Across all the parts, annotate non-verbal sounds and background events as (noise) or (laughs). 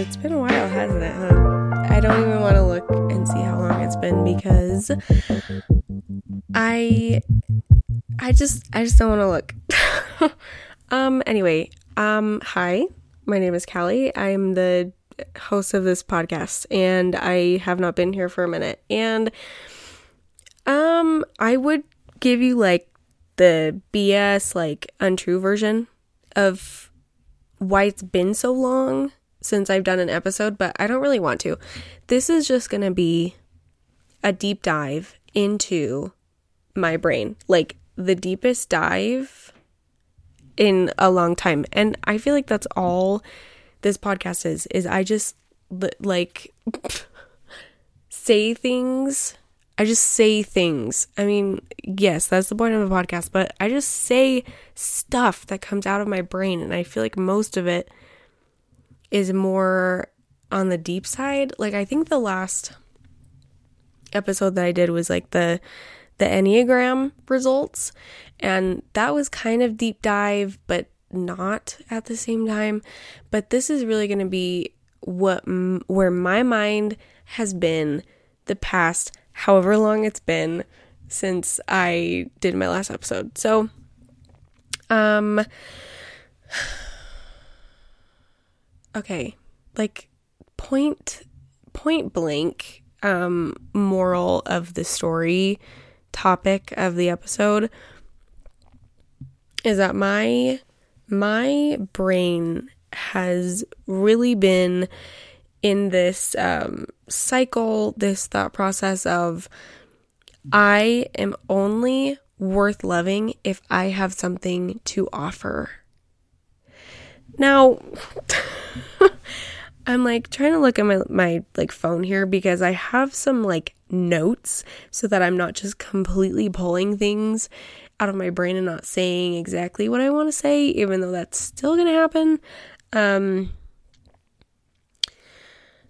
it's been a while, hasn't it, huh? I don't even want to look and see how long it's been because I I just I just don't want to look. (laughs) um anyway, um hi. My name is Callie. I'm the host of this podcast and I have not been here for a minute. And um I would give you like the BS like untrue version of why it's been so long since I've done an episode, but I don't really want to. This is just going to be a deep dive into my brain, like the deepest dive in a long time. And I feel like that's all this podcast is is I just like (laughs) say things I just say things. I mean, yes, that's the point of a podcast, but I just say stuff that comes out of my brain. And I feel like most of it is more on the deep side. Like, I think the last episode that I did was like the the Enneagram results and that was kind of deep dive but not at the same time but this is really going to be what where my mind has been the past however long it's been since I did my last episode. So, um, okay, like point point blank um moral of the story topic of the episode is that my my brain has really been in this um, cycle, this thought process of I am only worth loving if I have something to offer. Now, (laughs) I'm like trying to look at my my like phone here because I have some like notes so that I'm not just completely pulling things out of my brain and not saying exactly what I want to say even though that's still to happen. Um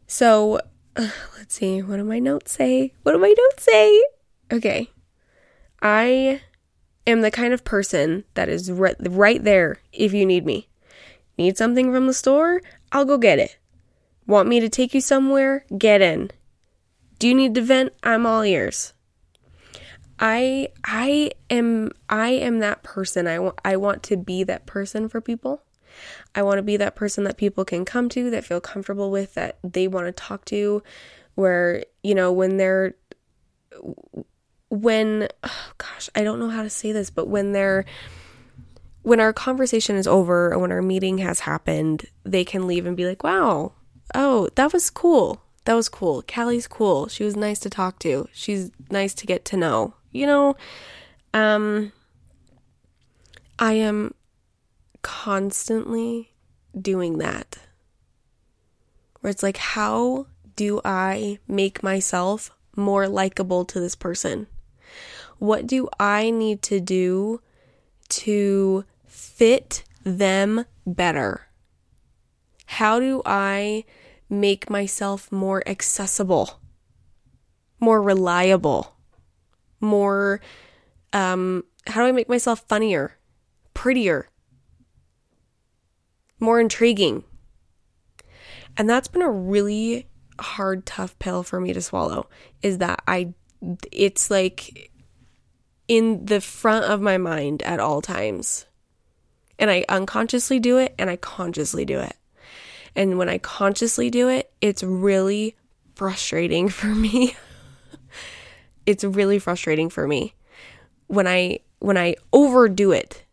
so, uh, (sighs) let's see. What do my notes say? What do my notes say? Okay. I am the kind of person that is right there if you need me. Need something from the store? I'll go get it. Want me to take you somewhere? Get in. Do you need to vent? I'm all ears. I I am I am that person. I want I want to be that person for people. I want to be that person that people can come to, that feel comfortable with, that they want to talk to, where, you know, when they're, when, oh (sighs) gosh, I don't know how to say this, but when they're, when our conversation is over or when our meeting has happened, they can leave and be like, wow, oh, that was cool. That was cool. Callie's cool. She was nice to talk to. She's nice to get to know. You know, um, I am constantly doing that. Where it's like, how do I make myself more likable to this person? What do I need to do to fit them better? How do I make myself more accessible, more reliable, more, um, how do I make myself funnier, prettier, more intriguing. And that's been a really hard, tough pill for me to swallow is that I, it's like in the front of my mind at all times. And I unconsciously do it and I consciously do it. And when I consciously do it, it's really frustrating (laughs) for me. it's really frustrating for me when I when I overdo it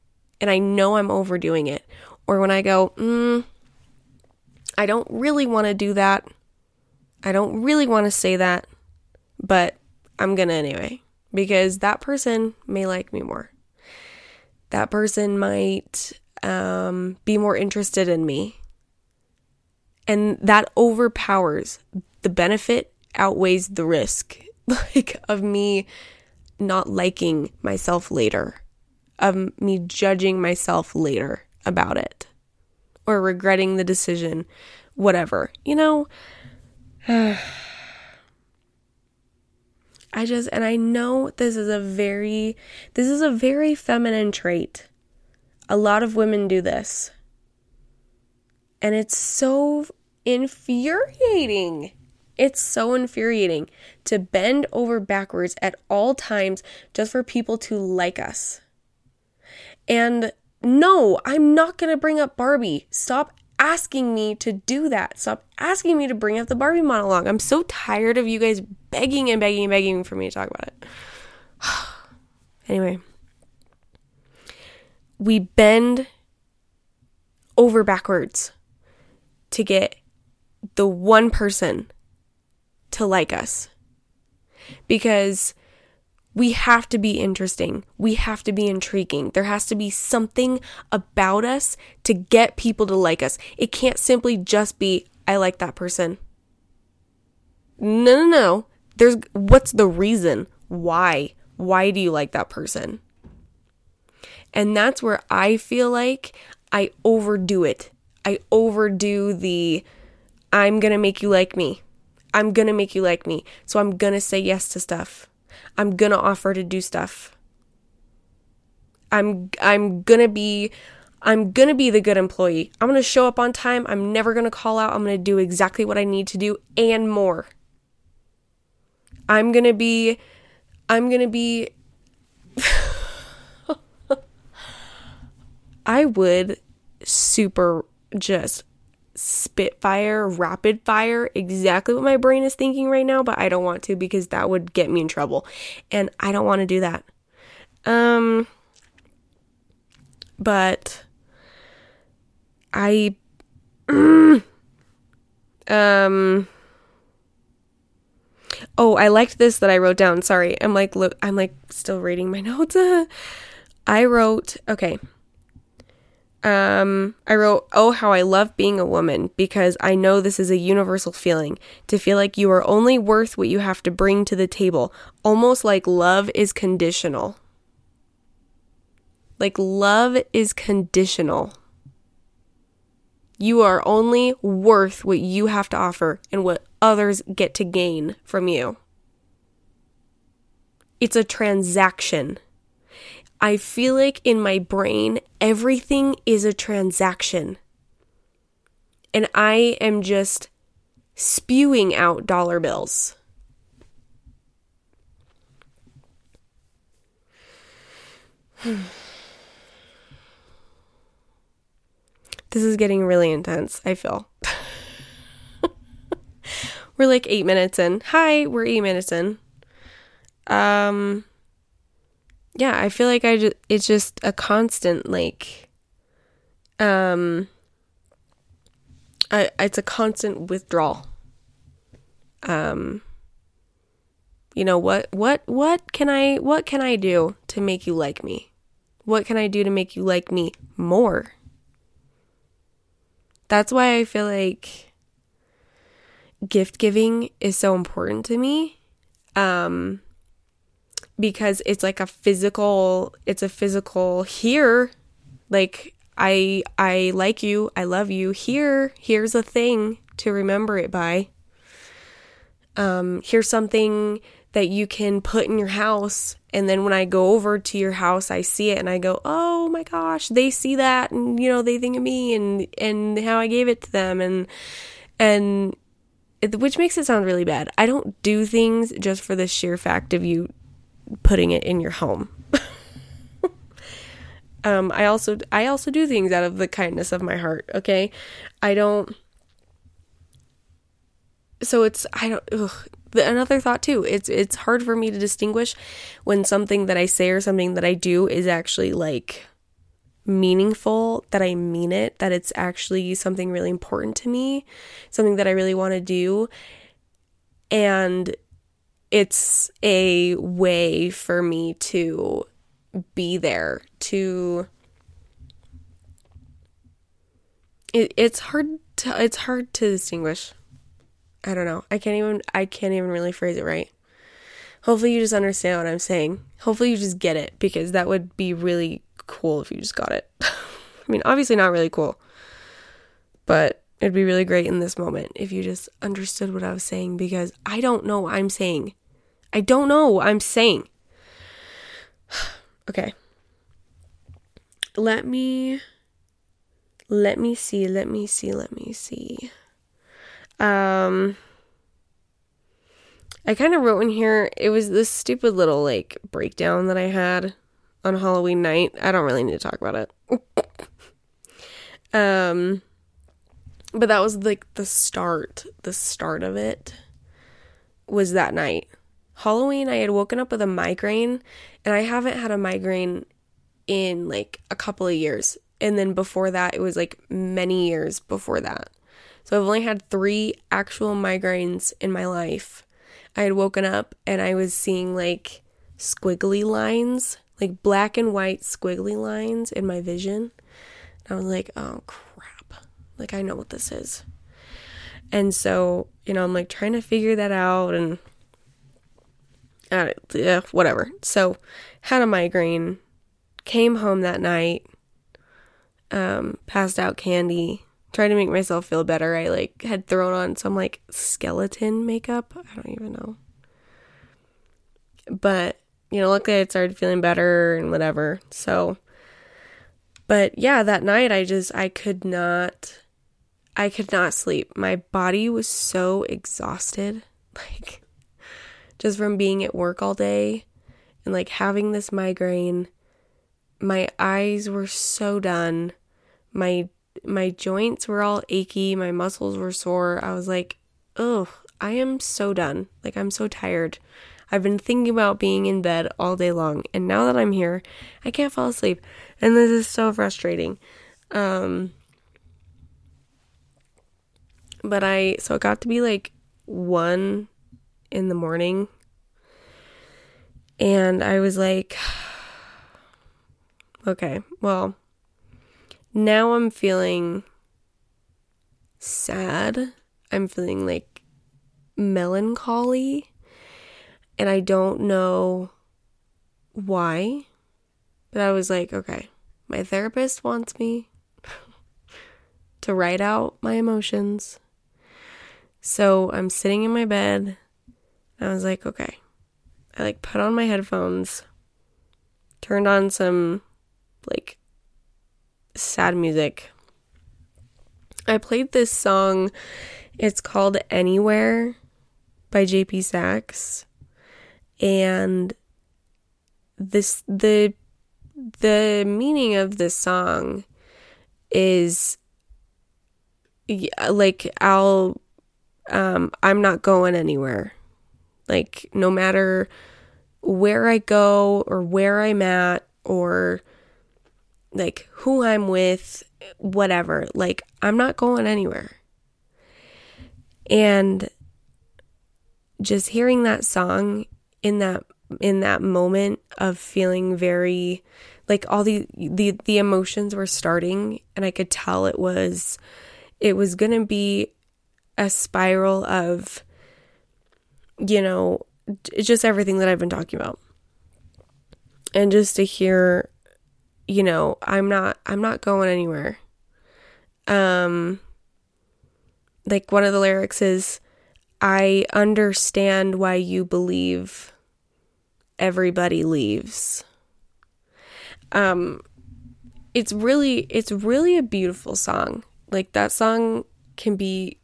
and I know I'm overdoing it or when I go, mm, I don't really want to do that. I don't really want to say that, but I'm going to anyway because that person may like me more. That person might um, be more interested in me. And that overpowers the benefit outweighs the risk (laughs) like of me not liking myself later, of me judging myself later about it or regretting the decision, whatever, you know? (sighs) (sighs) I just, and I know this is a very, this is a very feminine trait. A lot of women do this. And it's so infuriating. It's so infuriating to bend over backwards at all times just for people to like us. And no, I'm not going to bring up Barbie. Stop asking me to do that. Stop asking me to bring up the Barbie monologue. I'm so tired of you guys begging and begging and begging for me to talk about it. (sighs) anyway, we bend over backwards to get the one person to like us. Because we have to be interesting. We have to be intriguing. There has to be something about us to get people to like us. It can't simply just be, I like that person. No, no, no. There's, what's the reason? Why? Why do you like that person? And that's where I feel like I overdo it. I overdo the, I'm gonna make you like me. I'm gonna make you like me. So I'm gonna say yes to stuff. I'm gonna offer to do stuff. I'm I'm gonna be I'm gonna be the good employee. I'm gonna show up on time. I'm never gonna call out. I'm gonna do exactly what I need to do and more. I'm gonna be I'm gonna be (laughs) I would super just spitfire, rapid fire exactly what my brain is thinking right now, but I don't want to because that would get me in trouble. And I don't want to do that. Um but I (clears throat) um Oh, I liked this that I wrote down. Sorry. I'm like look I'm like still reading my (laughs) notes. I wrote, okay. Um, I wrote, Oh, how I love being a woman because I know this is a universal feeling to feel like you are only worth what you have to bring to the table, almost like love is conditional. Like love is conditional. You are only worth what you have to offer and what others get to gain from you. It's a transaction. I feel like in my brain, everything is a transaction. And I am just spewing out dollar bills. (sighs) this is getting really intense, I feel. (laughs) we're like eight minutes in. Hi, we're eight minutes in. Um, yeah, I feel like I just, it's just a constant like um I, it's a constant withdrawal. Um you know what what what can I what can I do to make you like me? What can I do to make you like me more? That's why I feel like gift giving is so important to me. Um because it's like a physical it's a physical here. Like i i like you i love you. Here here's a thing to remember it by. Um here's something that you can put in your house and then when i go over to your house i see it and i go oh my gosh they see that and you know they think of me and and how i gave it to them and and which makes it sound really bad. I don't do things just for the sheer fact of you putting it in your home. (laughs) um, I also I also do things out of the kindness of my heart. Okay, I don't. So it's I don't. Ugh. Another thought too. It's it's hard for me to distinguish when something that I say or something that I do is actually like meaningful, that I mean it, that it's actually something really important to me, something that I really want to do, and it's a way for me to be there to it, it's hard to it's hard to distinguish. I don't know. I can't even i can't even really phrase it right. Hopefully you just understand what i'm saying. Hopefully you just get it because that would be really cool if you just got it. (laughs) I mean obviously not really cool but It'd be really great in this moment if you just understood what I was saying because I don't know what I'm saying. I don't know what I'm saying. (sighs) okay. Let me let me see, let me see, let me see. Um I kind of wrote in here it was this stupid little like breakdown that I had on Halloween night. I don't really need to talk about it. (laughs) um but that was like the start, the start of it was that night. Halloween I had woken up with a migraine and I haven't had a migraine in like a couple of years. And then before that, it was like many years before that. So I've only had three actual migraines in my life. I had woken up and I was seeing like squiggly lines, like black and white squiggly lines in my vision. And I was like, oh crap. Like, I know what this is. And so, you know, I'm like trying to figure that out and uh, yeah, whatever. So, had a migraine, came home that night, um, passed out candy, tried to make myself feel better. I like had thrown on some like skeleton makeup. I don't even know. But, you know, luckily I started feeling better and whatever. So, but yeah, that night I just, I could not, I could not sleep. My body was so exhausted. (laughs) Like, just from being at work all day and like having this migraine. My eyes were so done. My my joints were all achy, my muscles were sore. I was like, "Oh, I am so done. Like I'm so tired. I've been thinking about being in bed all day long, and now that I'm here, I can't fall asleep. And this is so frustrating." Um but I so it got to be like 1 in the morning. And I was like, (sighs) okay, well, now I'm feeling sad. I'm feeling like melancholy. And I don't know why. But I was like, okay, my therapist wants me (laughs) to write out my emotions. So I'm sitting in my bed I was like, okay. I like put on my headphones, turned on some like sad music. I played this song. It's called Anywhere by JP Saxe. And this the the meaning of this song is like I'll um I'm not going anywhere like, no matter where I go or where I'm at or like who I'm with, whatever, like, I'm not going anywhere. And just hearing that song in that in that moment of feeling very like all the the the emotions were starting and I could tell it was it was going to be a spiral of you know, just everything that I've been talking about. And just to hear, you know, I'm not I'm not going anywhere. Um like one of the lyrics is I understand why you believe everybody leaves. Um it's really it's really a beautiful song. Like that song can be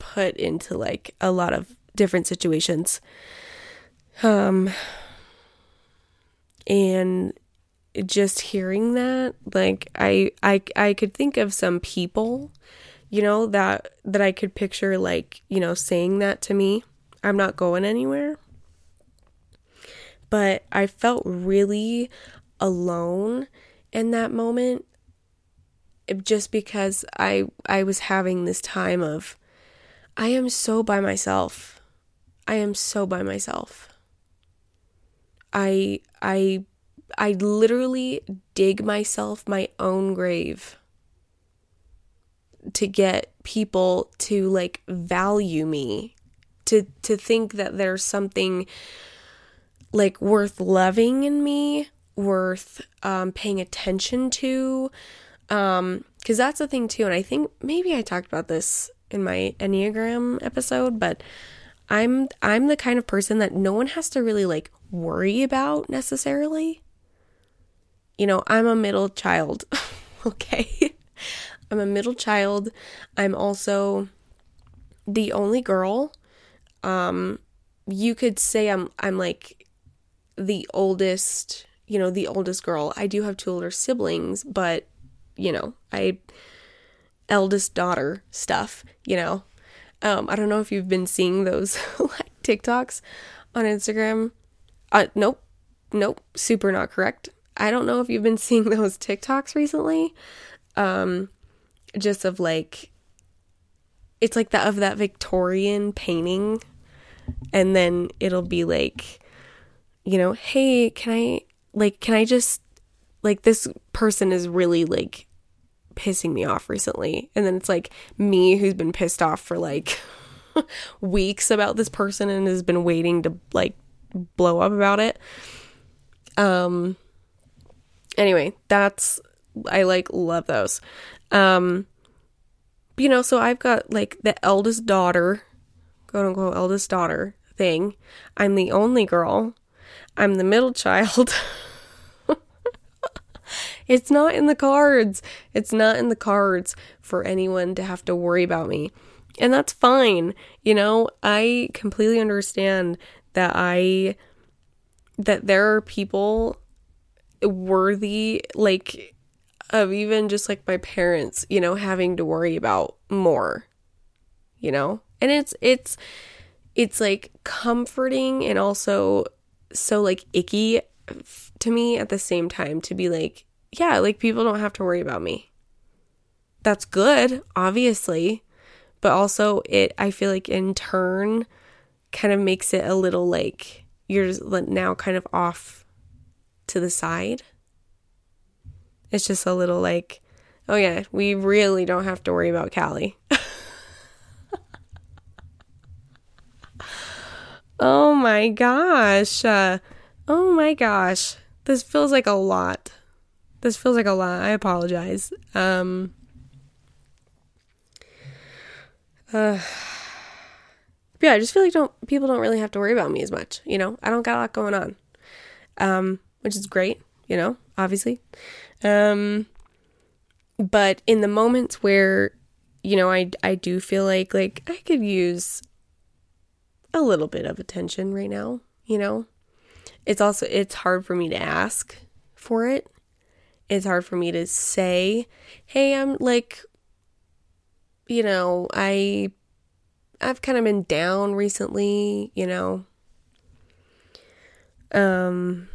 put into like a lot of different situations. Um, and just hearing that, like I, I, I could think of some people, you know, that, that I could picture like, you know, saying that to me. I'm not going anywhere. But I felt really alone in that moment just because I I was having this time of I am so by myself. I am so by myself. I I I literally dig myself my own grave to get people to like value me to to think that there's something like worth loving in me worth um, paying attention to um because that's the thing too and i think maybe i talked about this in my enneagram episode but I'm I'm the kind of person that no one has to really like worry about necessarily. You know, I'm a middle child. (laughs) okay. I'm a middle child. I'm also the only girl. Um you could say I'm I'm like the oldest, you know, the oldest girl. I do have two older siblings, but you know, I eldest daughter stuff, you know. Um I don't know if you've been seeing those (laughs) like TikToks on Instagram. Uh nope. Nope, super not correct. I don't know if you've been (laughs) seeing those TikToks recently. Um just of like it's like that of that Victorian painting and then it'll be like you know, hey, can I like can I just like this person is really like pissing me off recently. And then it's like me who's been pissed off for like (laughs) weeks about this person and has been waiting to like blow up about it. Um anyway, that's I like love those. Um you know, so I've got like the eldest daughter, quote unquote eldest daughter thing. I'm the only girl. I'm the middle child. (laughs) it's not in the cards. It's not in the cards for anyone to have to worry about me. And that's fine. You know, I completely understand that I that there are people worthy like of even just like my parents, you know, having to worry about more. You know? And it's it's it's like comforting and also so like icky to me at the same time to be like, yeah, like people don't have to worry about me. That's good, obviously, but also it I feel like in turn kind of makes it a little like you're now kind of off to the side. It's just a little like, oh yeah, we really don't have to worry about Callie. (laughs) oh my gosh. Uh, oh my gosh. This feels like a lot. This feels like a lot. I apologize. Um uh yeah, I just feel like don't people don't really have to worry about me as much, you know? I don't got a lot going on. Um, which is great, you know, obviously. Um, but in the moments where, you know, I, I do feel like, like, I could use a little bit of attention right now, you know? It's also, it's hard for me to ask for it. It's hard for me to say, hey, I'm like, you know, I, I've kind of been down recently, you know. Um,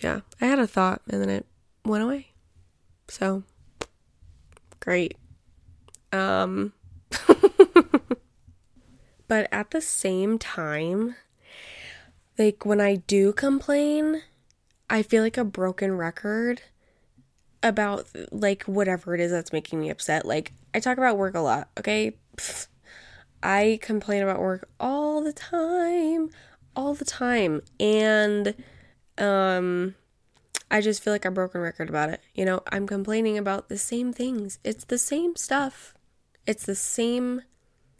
yeah, I had a thought and then it went away. So great. Um (laughs) but at the same time, like when I do complain, I feel like a broken record about like whatever it is that's making me upset. Like I talk about work a lot, okay? I complain about work all the time, all the time. And um I just feel like a broken record about it. You know, I'm complaining about the same things. It's the same stuff. It's the same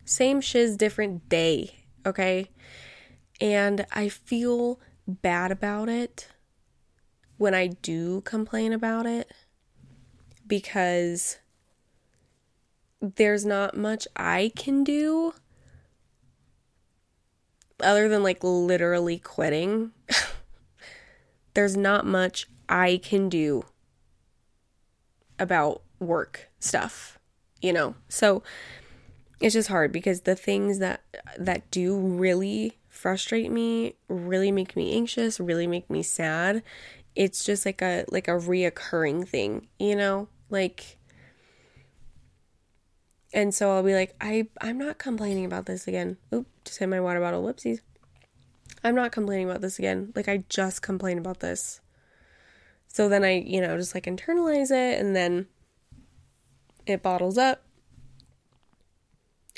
same shiz different day, okay? And I feel bad about it when I do complain about it because there's not much I can do other than like literally quitting. (laughs) there's not much I can do about work stuff, you know? So it's just hard because the things that that do really frustrate me, really make me anxious, really make me sad, it's just like a like a reoccurring thing, you know? Like and so I'll be like, I I'm not complaining about this again. Oop, just hit my water bottle. Whoopsies. I'm not complaining about this again. Like, I just complained about this. So then I, you know, just like internalize it and then it bottles up.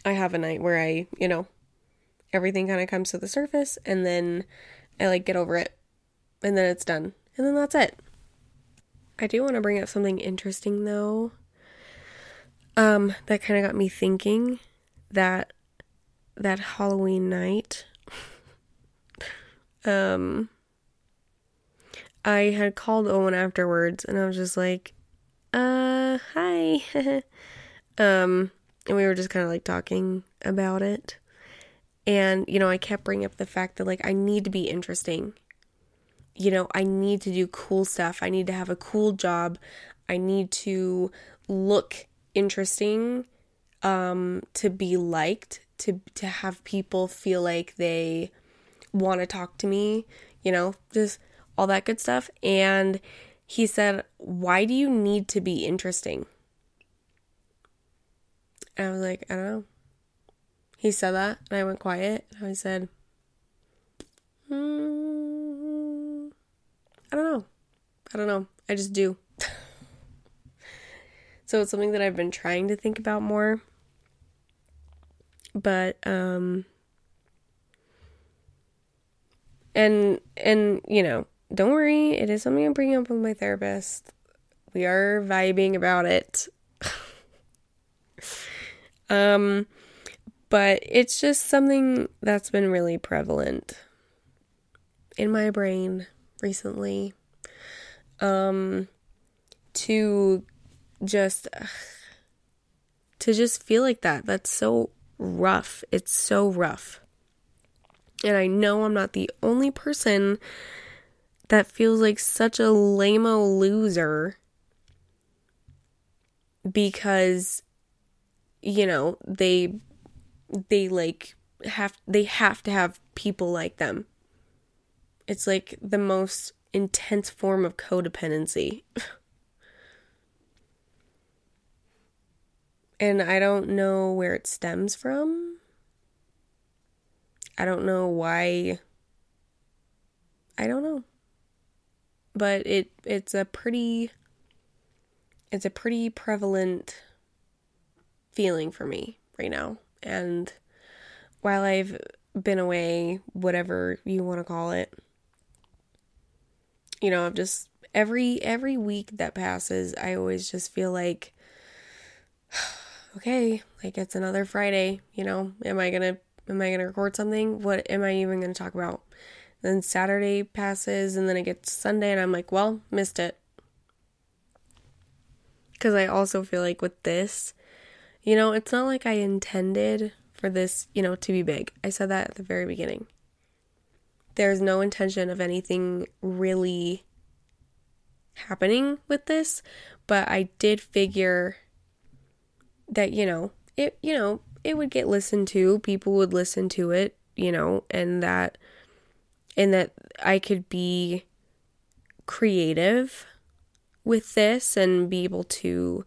I have a night where I, you know, everything kind of comes to the surface and then I like get over it and then it's done. And then that's it. I do want to bring up something interesting though. Um that kind of got me thinking that that Halloween night (laughs) um I had called Owen afterwards and I was just like uh, hi. (laughs) um, and we were just kind of like talking about it. And, you know, I kept bringing up the fact that like I need to be interesting. You know, I need to do cool stuff. I need to have a cool job. I need to look interesting um to be liked, to to have people feel like they want to talk to me, you know, just all that good stuff. And he said, "Why do you need to be interesting?" And I was like, "I don't know." He said that, and I went quiet. And I said, mm, I don't know. I don't know. I just do. (laughs) so it's something that I've been trying to think about more. But, um, and, and, you know, don't worry. It is something I'm bringing up with my therapist. We are vibing about it. (laughs) um, but it's just something that's been really prevalent in my brain recently. Um, to just to just feel like that. That's so rough. It's so rough. And I know I'm not the only person that feels like such a lame loser because you know, they they like have they have to have people like them. It's like the most intense form of codependency. (laughs) and I don't know where it stems from. I don't know why I don't know. But it it's a pretty it's a pretty prevalent feeling for me right now. And while I've been away, whatever you want to call it, you know, I've just every every week that passes, I always just feel like (sighs) okay, like it's another Friday, you know, am I going to am I going to record something? What am I even going to talk about? Then Saturday passes and then it gets Sunday and I'm like, well, missed it. Cuz I also feel like with this, you know, it's not like I intended for this, you know, to be big. I said that at the very beginning. There's no intention of anything really happening with this, but I did figure that, you know, it, you know, it would get listened to, people would listen to it, you know, and that and that I could be creative with this and be able to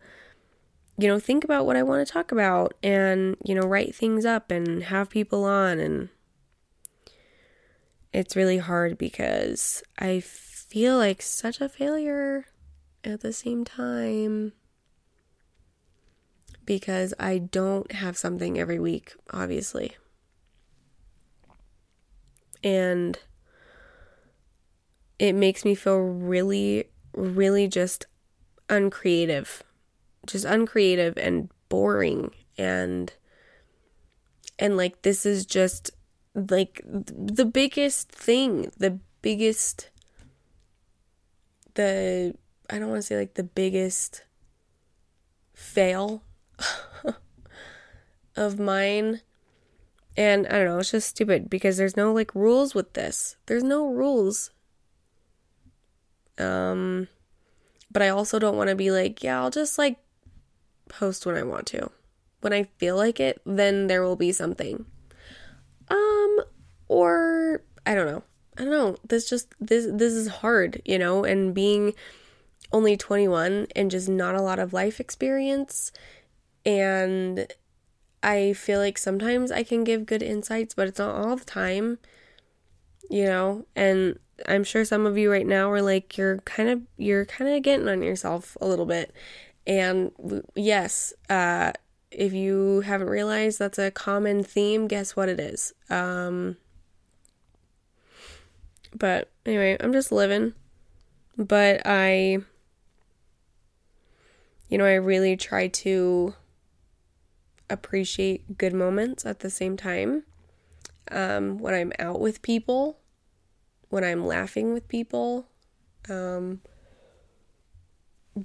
you know, think about what I want to talk about and, you know, write things up and have people on. And it's really hard because I feel like such a failure at the same time because I don't have something every week, obviously. And it makes me feel really, really just uncreative just uncreative and boring and and like this is just like the biggest thing the biggest the i don't want to say like the biggest fail (laughs) of mine and i don't know it's just stupid because there's no like rules with this there's no rules um but i also don't want to be like yeah i'll just like post when I want to. When I feel like it, then there will be something. Or I don't know. I don't know. This just this this is hard, you know, and being only 21 and just not a lot of life experience and I feel like sometimes I can give good insights, but it's not all the time, you know, and I'm sure some of you right now are like you're kind of you're kind of getting on yourself a little bit and yes, uh, if you haven't realized that's a common theme, guess what it is? Um, but anyway, I'm just living. But I, you know, I really try to appreciate good moments at the same time. Um, when I'm out with people, when I'm laughing with people, um,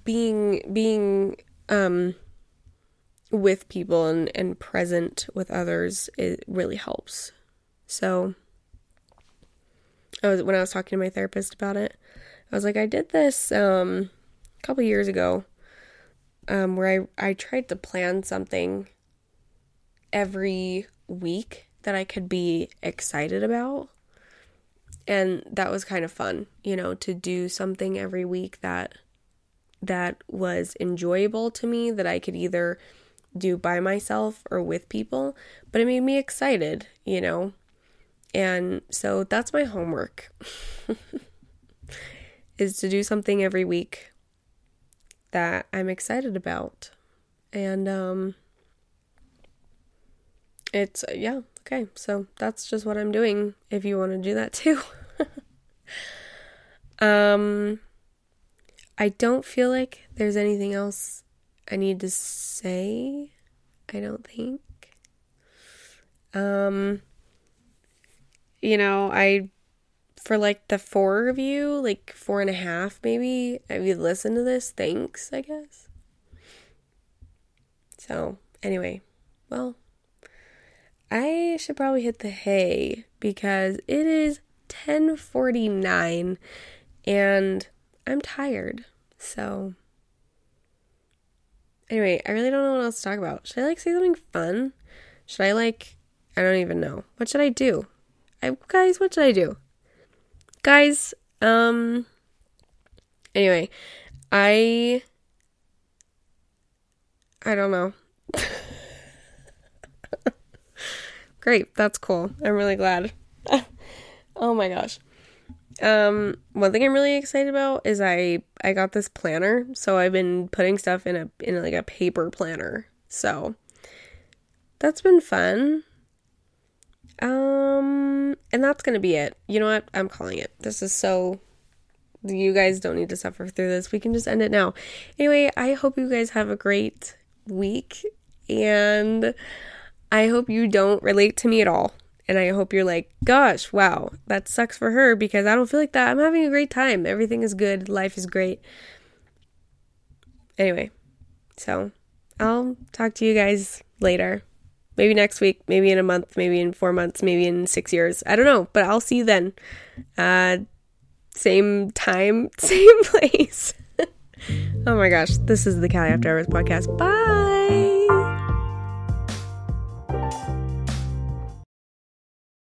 being being um with people and and present with others it really helps. So I was when I was talking to my therapist about it, I was like I did this um a couple years ago um where I I tried to plan something every week that I could be excited about. And that was kind of fun, you know, to do something every week that that was enjoyable to me that I could either do by myself or with people, but it made me excited, you know. And so that's my homework. (laughs) is to do something every week that I'm excited about. And um it's yeah, okay. So that's just what I'm doing if you want to do that too. (laughs) um I don't feel like there's anything else I need to say. I don't think. Um, you know, I, for like the four of you, like four and a half maybe, if you listen to this, thanks, I guess. So, anyway, well, I should probably hit the hay because it is 1049 and I'm tired. So, anyway, I really don't know what else to talk about. Should I like say something fun? Should I like, I don't even know. What should I do? I, guys, what should I do? Guys, um, anyway, I, I don't know. (laughs) Great, that's cool. I'm really glad. (laughs) oh my gosh. Um, one thing I'm really excited about is I I got this planner, so I've been putting stuff in a in like a paper planner. So that's been fun. Um, and that's gonna be it. You know what? I'm calling it. This is so. You guys don't need to suffer through this. We can just end it now. Anyway, I hope you guys have a great week, and I hope you don't relate to me at all. And I hope you're like, gosh, wow, that sucks for her because I don't feel like that. I'm having a great time. Everything is good. Life is great. Anyway, so I'll talk to you guys later. Maybe next week, maybe in a month, maybe in four months, maybe in six years. I don't know, but I'll see you then. Uh, same time, (laughs) same place. (laughs) oh my gosh, this is the Cali After Hours podcast. Bye.